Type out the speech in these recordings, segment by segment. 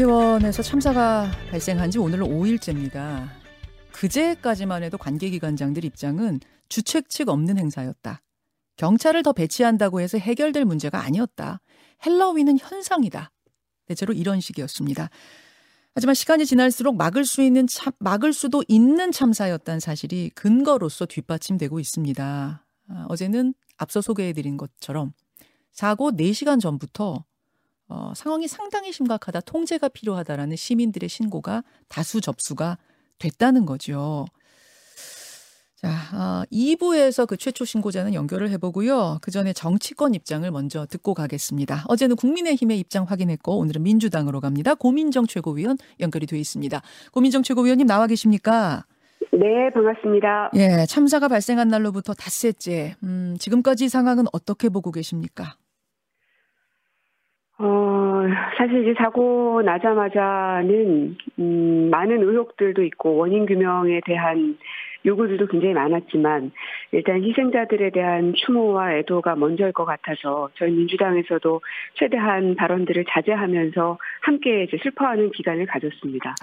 이태원에서 참사가 발생한 지 오늘로 5일째입니다. 그제까지만 해도 관계기관장들 입장은 주책 측 없는 행사였다. 경찰을 더 배치한다고 해서 해결될 문제가 아니었다. 헬로윈은 현상이다. 대체로 이런 식이었습니다. 하지만 시간이 지날수록 막을 수 있는 참, 막을 수도 있는 참사였다는 사실이 근거로서 뒷받침되고 있습니다. 아, 어제는 앞서 소개해드린 것처럼 사고 4시간 전부터 어, 상황이 상당히 심각하다, 통제가 필요하다라는 시민들의 신고가 다수 접수가 됐다는 거죠. 자, 어, 2부에서 그 최초 신고자는 연결을 해보고요. 그 전에 정치권 입장을 먼저 듣고 가겠습니다. 어제는 국민의힘의 입장 확인했고 오늘은 민주당으로 갑니다. 고민정 최고위원 연결이 돼 있습니다. 고민정 최고위원님 나와 계십니까? 네, 반갑습니다. 예, 참사가 발생한 날로부터 닷새째. 음, 지금까지 상황은 어떻게 보고 계십니까? 어, 사실 이제 사고 나자마자는, 음, 많은 의혹들도 있고 원인 규명에 대한 요구들도 굉장히 많았지만 일단 희생자들에 대한 추모와 애도가 먼저일 것 같아서 저희 민주당에서도 최대한 발언들을 자제하면서 함께 이제 슬퍼하는 기간을 가졌습니다.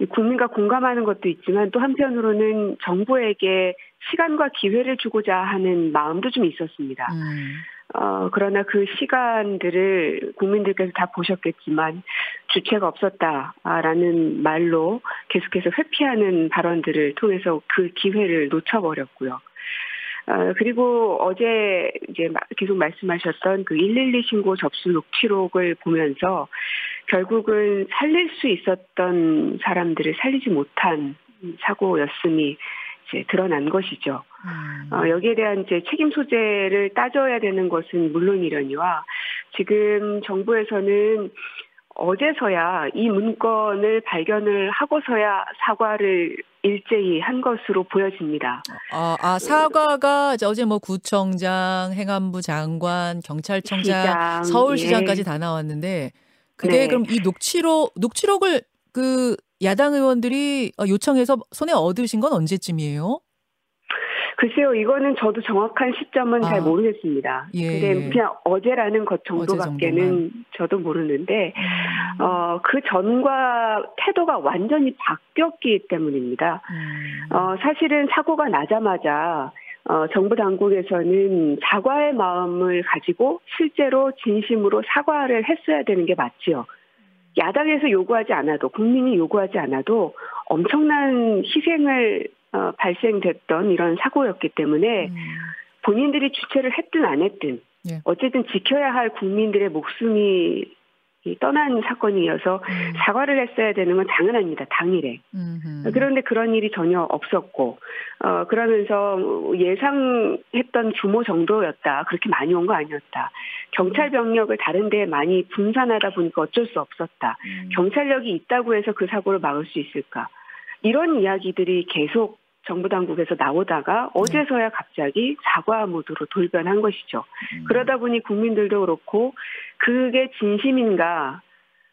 예. 국민과 공감하는 것도 있지만 또 한편으로는 정부에게 시간과 기회를 주고자 하는 마음도 좀 있었습니다. 음. 어, 그러나 그 시간들을 국민들께서 다 보셨겠지만 주체가 없었다라는 말로 계속해서 회피하는 발언들을 통해서 그 기회를 놓쳐버렸고요. 어, 그리고 어제 이제 계속 말씀하셨던 그 112 신고 접수 녹취록을 보면서 결국은 살릴 수 있었던 사람들을 살리지 못한 사고였음이 이제 드러난 것이죠. 음. 어, 여기에 대한 이제 책임 소재를 따져야 되는 것은 물론이려니와 지금 정부에서는 어제서야 이 문건을 발견을 하고서야 사과를 일제히 한 것으로 보여집니다. 아, 아 사과가 어제 뭐 구청장, 행안부 장관, 경찰청장, 시장, 서울시장까지 예. 다 나왔는데 그게 네. 그럼 이 녹취록 녹취록을 그 야당 의원들이 어, 요청해서 손에 얻으신 건 언제쯤이에요? 글쎄요, 이거는 저도 정확한 시점은 아, 잘 모르겠습니다. 예. 근데 그냥 어제라는 것 정도밖에는 저도 모르는데, 음. 어, 그 전과 태도가 완전히 바뀌었기 때문입니다. 음. 어, 사실은 사고가 나자마자 어, 정부 당국에서는 사과의 마음을 가지고 실제로 진심으로 사과를 했어야 되는 게 맞지요. 야당에서 요구하지 않아도 국민이 요구하지 않아도 엄청난 희생을 어, 발생됐던 이런 사고였기 때문에 음. 본인들이 주체를 했든 안 했든 예. 어쨌든 지켜야 할 국민들의 목숨이 떠난 사건이어서 음. 사과를 했어야 되는 건 당연합니다. 당일에. 음흠. 그런데 그런 일이 전혀 없었고 어 그러면서 예상했던 규모 정도였다. 그렇게 많이 온 거 아니었다. 경찰 병력을 다른 데에 많이 분산하다 보니까 어쩔 수 없었다. 음. 경찰력이 있다고 해서 그 사고를 막을 수 있을까? 이런 이야기들이 계속 정부 당국에서 나오다가 어제서야 갑자기 사과 모드로 돌변한 것이죠. 음. 그러다 보니 국민들도 그렇고 그게 진심인가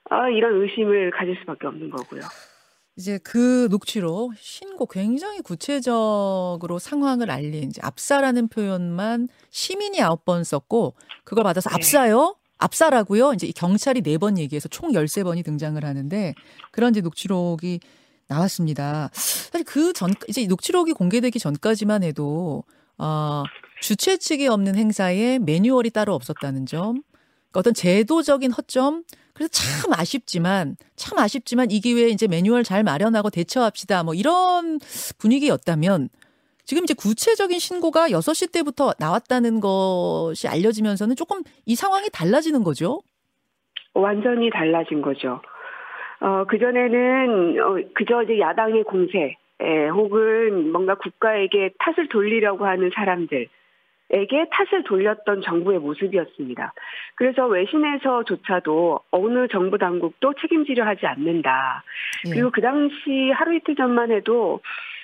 아, 이런 의심을 가질 수밖에 없는 거고요. 이제 그 녹취록 신고 굉장히 구체적으로 상황을 알린 이제 압사라는 표현만 시민이 아홉 번 썼고 그걸 받아서 네. 압사요? 압사라고요? 이제 경찰이 네 번 얘기해서 총 열세 번이 등장을 하는데 그런 이제 녹취록이 나왔습니다. 사실 그 전, 이제 녹취록이 공개되기 전까지만 해도, 어, 주최 측이 없는 행사에 매뉴얼이 따로 없었다는 점, 그러니까 어떤 제도적인 허점, 그래서 참 아쉽지만, 참 아쉽지만 이 기회에 이제 매뉴얼 잘 마련하고 대처합시다. 뭐 이런 분위기였다면, 지금 이제 구체적인 신고가 6시 때부터 나왔다는 것이 알려지면서는 조금 이 상황이 달라지는 거죠? 완전히 달라진 거죠. 어, 그전에는, 어, 그저 이제 야당의 공세, 에, 혹은 뭔가 국가에게 탓을 돌리려고 하는 사람들, 에게 탓을 돌렸던 정부의 모습이었습니다. 그래서 외신에서조차도 어느 정부 당국도 책임지려 하지 않는다. 예. 그리고 그 당시 하루 이틀 전만 해도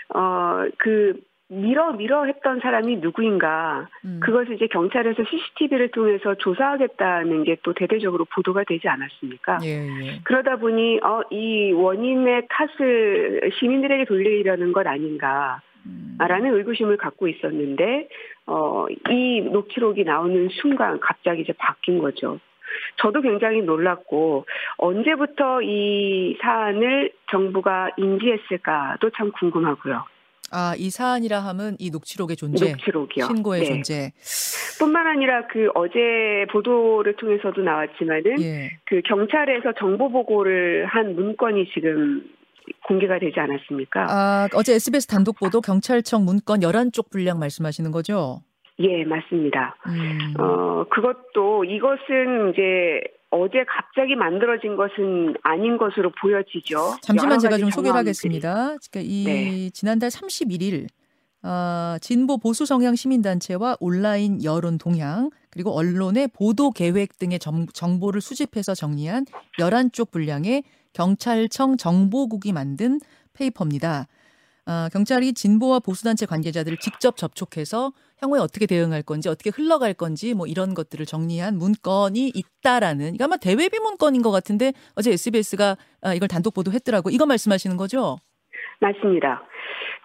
어그 밀어 밀어 했던 사람이 누구인가 음. 그것을 이제 경찰에서 CCTV를 통해서 조사하겠다는 게 또 대대적으로 보도가 되지 않았습니까? 예, 예. 그러다 보니 어, 이 원인의 탓을 시민들에게 돌리려는 것 아닌가. 라는 음. 의구심을 갖고 있었는데 어, 이 녹취록이 나오는 순간 갑자기 이제 바뀐 거죠. 저도 굉장히 놀랐고 언제부터 이 사안을 정부가 인지했을까도 참 궁금하고요. 아, 이 사안이라 함은 이 녹취록의 존재. 녹취록이요. 신고의 네. 존재. 뿐만 아니라 그 어제 보도를 통해서도 나왔지만은 예. 그 경찰에서 정보 보고를 한 문건이 지금 공개가 되지 않았습니까? 아, 어제 SBS 단독 보도 경찰청 문건 11쪽 분량 말씀하시는 거죠? 예, 맞습니다. 음. 어, 그것도 이것은 이제 어제 갑자기 만들어진 것은 아닌 것으로 보여지죠. 잠시만 제가 좀 소개를 하겠습니다. 그러니까 이 네. 지난달 31일 어, 진보 보수 성향 시민단체와 온라인 여론 동향 그리고 언론의 보도 계획 등의 정, 정보를 수집해서 정리한 11쪽 분량의 경찰청 정보국이 만든 페이퍼입니다. 어, 경찰이 진보와 보수단체 관계자들을 직접 접촉해서 향후에 어떻게 대응할 건지 어떻게 흘러갈 건지 뭐 이런 것들을 정리한 문건이 있다라는 이거 아마 대외비 문건인 것 같은데 어제 SBS가 아, 이걸 단독 보도했더라고 이거 말씀하시는 거죠? 맞습니다.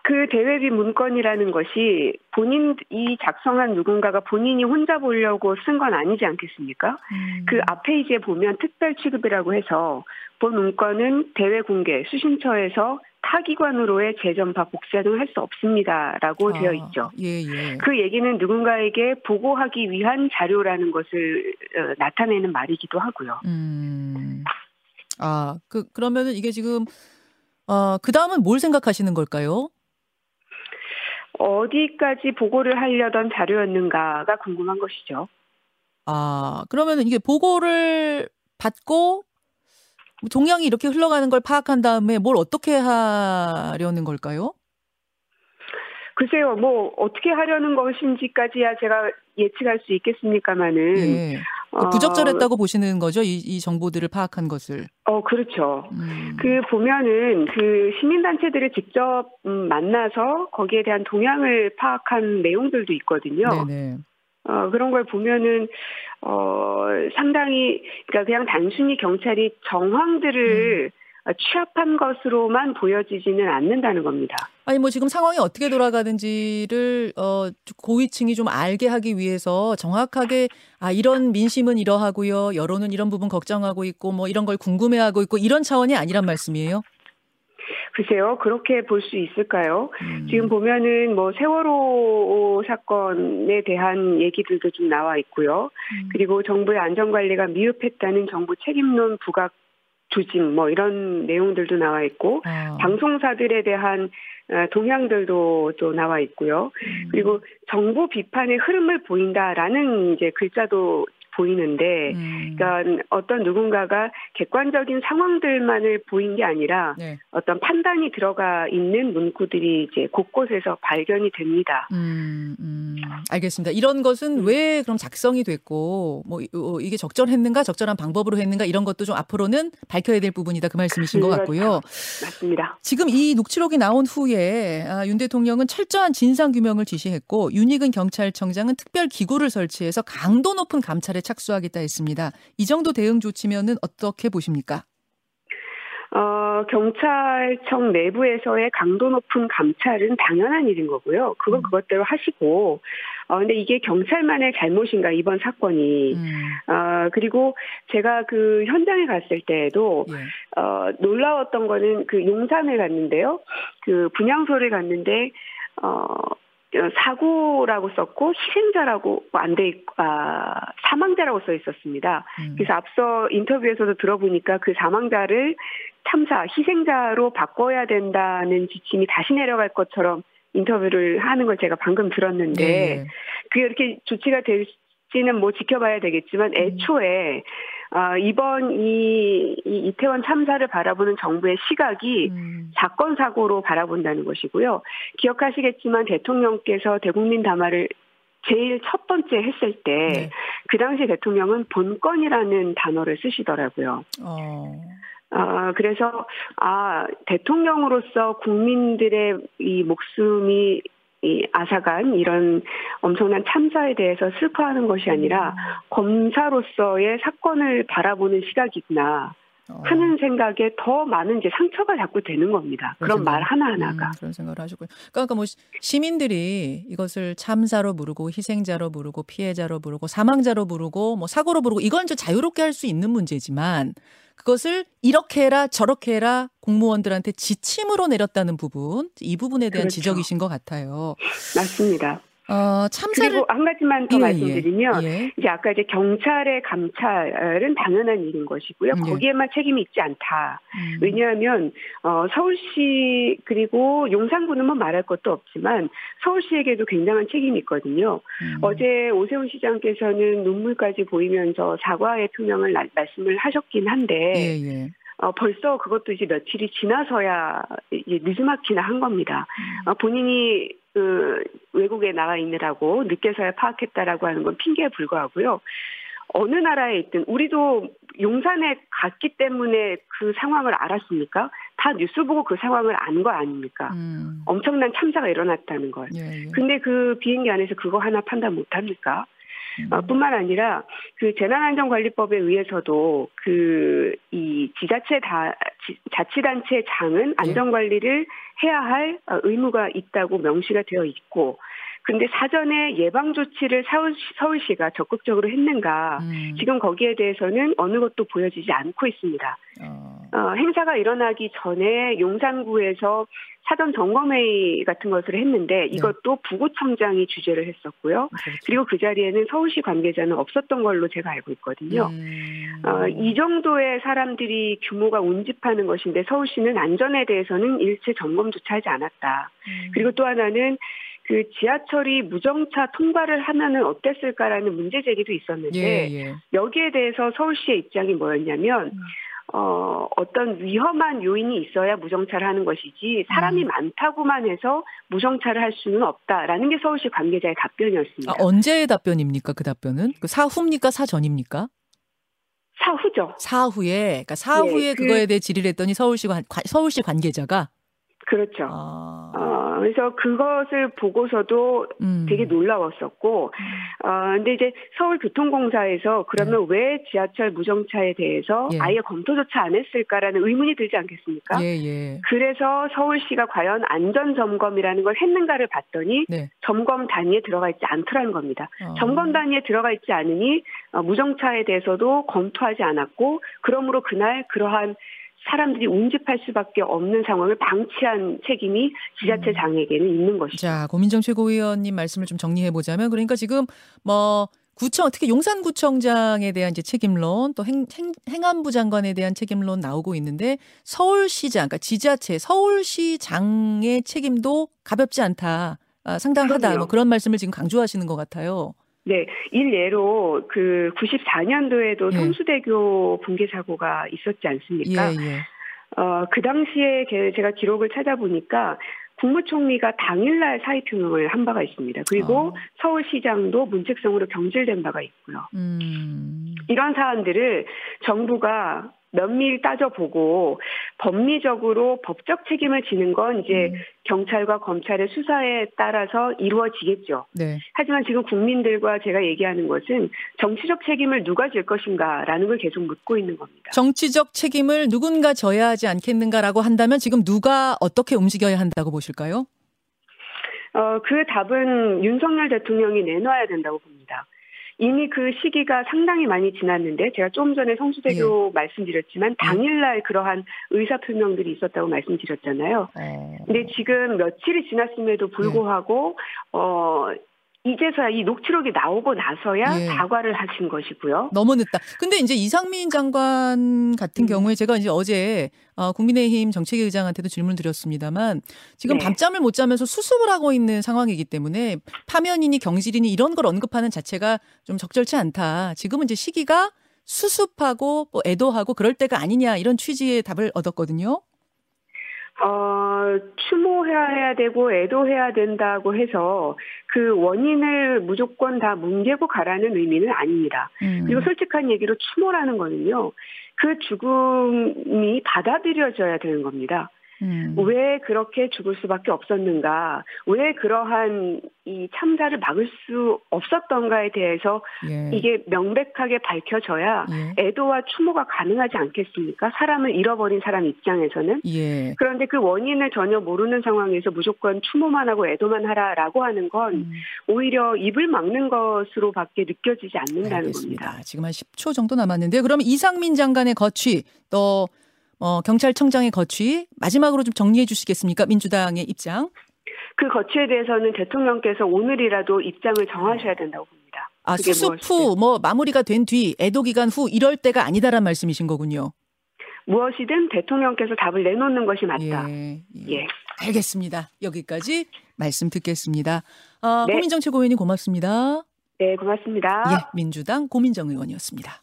그 대외비 문건이라는 것이 본인 이 작성한 누군가가 본인이 혼자 보려고 쓴 건 아니지 않겠습니까? 음. 그 이제 보면 특별 취급이라고 해서 본 문건은 대외 공개 수신처에서 타기관으로의 재전파 복사 등을 할수 없습니다라고 아, 되어 있죠. 예, 예. 그 얘기는 누군가에게 보고하기 위한 자료라는 것을 어, 나타내는 말이기도 하고요. 음. 아, 그 그러면은 이게 지금 어, 그 다음은 뭘 생각하시는 걸까요? 어디까지 보고를 하려던 자료였는가가 궁금한 것이죠. 아, 그러면 이게 보고를 받고 동향이 이렇게 흘러가는 걸 파악한 다음에 뭘 어떻게 하려는 걸까요? 글쎄요, 뭐 어떻게 하려는 것인지까지야 제가 예측할 수 있겠습니까마는 예. 어, 부적절했다고 보시는 거죠? 이, 이, 정보들을 파악한 것을. 어, 그렇죠. 음. 그 보면은 그 시민단체들을 직접 음, 만나서 거기에 대한 동향을 파악한 내용들도 있거든요. 네네. 어, 그런 걸 보면은 어, 상당히 그러니까 그냥 단순히 경찰이 정황들을 음. 취합한 것으로만 보여지지는 않는다는 겁니다. 아니 뭐 지금 상황이 어떻게 돌아가는지를 어 고위층이 좀 알게 하기 위해서 정확하게 아 이런 민심은 이러하고요. 여론은 이런 부분 걱정하고 있고 뭐 이런 걸 궁금해하고 있고 이런 차원이 아니란 말씀이에요. 글쎄요, 그렇게 볼 수 있을까요? 음. 지금 보면은 뭐 세월호 사건에 대한 얘기들도 좀 나와 있고요. 음. 그리고 정부의 안전관리가 미흡했다는 정부 책임론 부각 조짐 뭐 이런 내용들도 나와 있고 아. 방송사들에 대한 어, 동향들도 또 나와 있고요. 음. 그리고 정부 비판의 흐름을 보인다라는 이제 글자도 보이는데, 음. 그러니까 어떤 누군가가 객관적인 상황들만을 보인 게 아니라 네. 어떤 판단이 들어가 있는 문구들이 이제 곳곳에서 발견이 됩니다. 음, 음. 알겠습니다. 이런 것은 음. 왜 그럼 작성이 됐고, 뭐 어, 이게 적절했는가, 적절한 방법으로 했는가 이런 것도 좀 앞으로는 밝혀야 될 부분이다 그 말씀이신 그렇죠. 것 같고요. 맞습니다. 지금 이 녹취록이 나온 후에 아, 윤 대통령은 철저한 진상 규명을 지시했고 윤희근 경찰청장은 특별 기구를 설치해서 강도 높은 감찰에 착수하겠다 했습니다. 이 정도 대응 조치면은 어떻게 보십니까? 어, 경찰청 내부에서의 강도 높은 감찰은 당연한 일인 거고요. 그건 음. 그것대로 하시고, 어, 근데 이게 경찰만의 잘못인가, 이번 사건이. 음. 어, 그리고 제가 그 현장에 갔을 때에도, 예. 어, 놀라웠던 거는 그 용산을 갔는데요. 그 분향소를 갔는데, 어, 사고라고 썼고 희생자라고 안 돼 있고 아, 사망자라고 써 있었습니다. 음. 그래서 앞서 인터뷰에서도 들어보니까 그 사망자를 참사 희생자로 바꿔야 된다는 지침이 다시 내려갈 것처럼 인터뷰를 하는 걸 제가 방금 들었는데 네. 그게 이렇게 조치가 될지는 뭐 지켜봐야 되겠지만 음. 애초에 음. 어, 이번 이, 이 이태원 참사를 바라보는 정부의 시각이 음. 사건 사고로 바라본다는 것이고요. 기억하시겠지만 대통령께서 대국민 담화를 제일 첫 번째 했을 때그 네. 그 당시 대통령은 본건이라는 단어를 쓰시더라고요. 어. 어, 그래서, 아, 대통령으로서 국민들의 이 목숨이 이 아사간 이런 엄청난 참사에 대해서 슬퍼하는 것이 아니라 음. 검사로서의 사건을 바라보는 시각이구나. 어. 하는 생각에 더 많은 이제 상처가 자꾸 되는 겁니다. 그런 말 하나하나가. 음, 그런 생각을 하시고요. 그러니까 뭐 시민들이 이것을 참사로 부르고 희생자로 부르고 피해자로 부르고 사망자로 부르고 뭐 사고로 부르고 이건 이제 자유롭게 할 수 있는 문제지만 그것을 이렇게 해라 저렇게 해라 공무원들한테 지침으로 내렸다는 부분 이 부분에 대한 그렇죠. 지적이신 것 같아요. 맞습니다. 어, 참사를 그리고 한 가지만 더 예, 예, 말씀드리면 예. 이제 아까 이제 경찰의 감찰은 당연한 일인 것이고요. 예. 거기에만 책임이 있지 않다. 음. 왜냐하면 어, 서울시 그리고 용산구는 뭐 말할 것도 없지만 서울시에게도 굉장한 책임이 있거든요. 음. 어제 오세훈 시장께서는 눈물까지 보이면서 사과의 표명을 나, 말씀을 하셨긴 한데 예, 예. 어, 벌써 그것도 이제 며칠이 지나서야 이제 늦지막히나 한 겁니다. 음. 어, 본인이 그 외국에 나가 있느라고 늦게서야 파악했다라고 하는 건 핑계에 불과하고요. 어느 나라에 있든 우리도 용산에 갔기 때문에 그 상황을 알았습니까? 다 뉴스 보고 그 상황을 안 거 아닙니까? 음. 엄청난 참사가 일어났다는 걸. 예, 예. 근데 그 비행기 안에서 그거 하나 판단 못 합니까? 음. 어, 뿐만 아니라 그 재난안전관리법에 의해서도 그 이 지자체 다 지, 자치단체 장은 예. 안전관리를 해야 할 어, 의무가 있다고 명시가 되어 있고 근데 사전에 예방 조치를 서울시, 가 적극적으로 했는가 음. 지금 거기에 대해서는 어느 것도 보여지지 않고 있습니다. 어. 어, 행사가 일어나기 전에 용산구에서 사전 점검회의 같은 것을 했는데 네. 이것도 네. 부구청장이 주재를 했었고요. 그렇죠. 그리고 그 자리에는 서울시 관계자는 없었던 걸로 제가 알고 있거든요. 음. 어, 이 정도의 사람들이 규모가 운집하는 것인데 서울시는 안전에 대해서는 일체 점검조차 하지 않았다. 음. 그리고 또 하나는 그 지하철이 무정차 통과를 하면은 어땠을까라는 문제 제기도 있었는데 예, 예. 여기에 대해서 서울시의 입장이 뭐였냐면 음. 어, 어떤 위험한 요인이 있어야 무정차를 하는 것이지 사람이 음. 많다고만 해서 무정차를 할 수는 없다라는 게 서울시 관계자의 답변이었습니다. 아, 언제의 답변입니까? 그 답변은 그 사후입니까? 사전입니까? 사후죠. 사후에 그러니까 사후에 네, 그, 거에 대해 질의를 했더니 서울시 관 서울시 관계자가 그렇죠. 아... 어, 그래서 그것을 보고서도 음. 되게 놀라웠었고, 어, 근데 이제 서울교통공사에서 그러면 네. 왜 지하철 무정차에 대해서 예. 아예 검토조차 안 했을까라는 의문이 들지 않겠습니까? 예, 예. 그래서 서울시가 과연 안전점검이라는 걸 했는가를 봤더니 네. 점검 단위에 들어가 있지 않더라는 겁니다. 어. 점검 단위에 들어가 있지 않으니 어, 무정차에 대해서도 검토하지 않았고, 그러므로 그날 그러한 사람들이 운집할 수밖에 없는 상황을 방치한 책임이 지자체 음. 장에게는 있는 것이죠. 자, 고민정 최고위원님 말씀을 좀 정리해 보자면 그러니까 지금 뭐 구청 특히 용산구청장에 대한 이제 책임론 또 행, 행, 행 안부 장관에 대한 책임론 나오고 있는데 서울시장 그러니까 지자체 서울시장의 책임도 가볍지 않다. 아, 상당하다. 그럼요. 뭐 그런 말씀을 지금 강조하시는 것 같아요. 네, 일례로 그 94년도에도 예. 성수대교 붕괴 사고가 있었지 않습니까? 예, 예. 어, 그 당시에 제가 기록을 찾아보니까 국무총리가 당일날 사의 표명을 한 바가 있습니다. 그리고 어. 서울시장도 문책성으로 경질된 바가 있고요. 음. 이런 사안들을 정부가 면밀히 따져보고 법리적으로 법적 책임을 지는 건 이제 음. 경찰과 검찰의 수사에 따라서 이루어지겠죠. 네. 하지만 지금 국민들과 제가 얘기하는 것은 정치적 책임을 누가 질 것인가라는 걸 계속 묻고 있는 겁니다. 정치적 책임을 누군가 져야 하지 않겠는가라고 한다면 지금 누가 어떻게 움직여야 한다고 보실까요? 어, 그 답은 윤석열 대통령이 내놔야 된다고 봅니다. 이미 그 시기가 상당히 많이 지났는데 제가 조금 전에 성수대교 예. 말씀드렸지만 예. 당일날 그러한 의사 표명들이 있었다고 말씀드렸잖아요. 어. 근데 지금 며칠이 지났음에도 불구하고 예. 어 이제서야 이 녹취록이 나오고 나서야 예. 사과를 하신 것이고요. 너무 늦다. 근데 이제 이상민 장관 같은 음. 경우에 제가 이제 어제 어, 국민의힘 정책위 의장한테도 질문 드렸습니다만 지금 네. 밤잠을 못 자면서 수습을 하고 있는 상황이기 때문에 파면이니 경질이니 이런 걸 언급하는 자체가 좀 적절치 않다. 지금은 이제 시기가 수습하고 뭐 애도하고 그럴 때가 아니냐 이런 취지의 답을 얻었거든요. 어, 추모해야 되고 애도해야 된다고 해서 그 원인을 무조건 다 뭉개고 가라는 의미는 아닙니다. 음. 그리고 솔직한 얘기로 추모라는 거는요, 그 죽음이 받아들여져야 되는 겁니다. 음. 왜 그렇게 죽을 수밖에 없었는가? 왜 그러한 이 참사를 막을 수 없었던가에 대해서 예. 이게 명백하게 밝혀져야 예. 애도와 추모가 가능하지 않겠습니까? 사람을 잃어버린 사람 입장에서는. 예. 그런데 그 원인을 전혀 모르는 상황에서 무조건 추모만 하고 애도만 하라라고 하는 건 음. 오히려 입을 막는 것으로밖에 느껴지지 않는다는 알겠습니다. 겁니다. 지금 한 10초 정도 남았는데 그러면 이상민 장관의 거취 또 어, 경찰청장의 거취 마지막으로 좀 정리해 주시겠습니까? 민주당의 입장. 그 거취에 대해서는 대통령께서 오늘이라도 입장을 정하셔야 된다고 봅니다. 아, 수습 후, 뭐, 마무리가 된 뒤, 애도 기간 후, 이럴 때가 아니다란 말씀이신 거군요. 무엇이든 대통령께서 답을 내놓는 것이 맞다. 예. 예. 예. 알겠습니다. 여기까지 말씀 듣겠습니다. 아, 네. 고민정 최고위원님 고맙습니다. 네, 고맙습니다. 예, 민주당 고민정 의원이었습니다.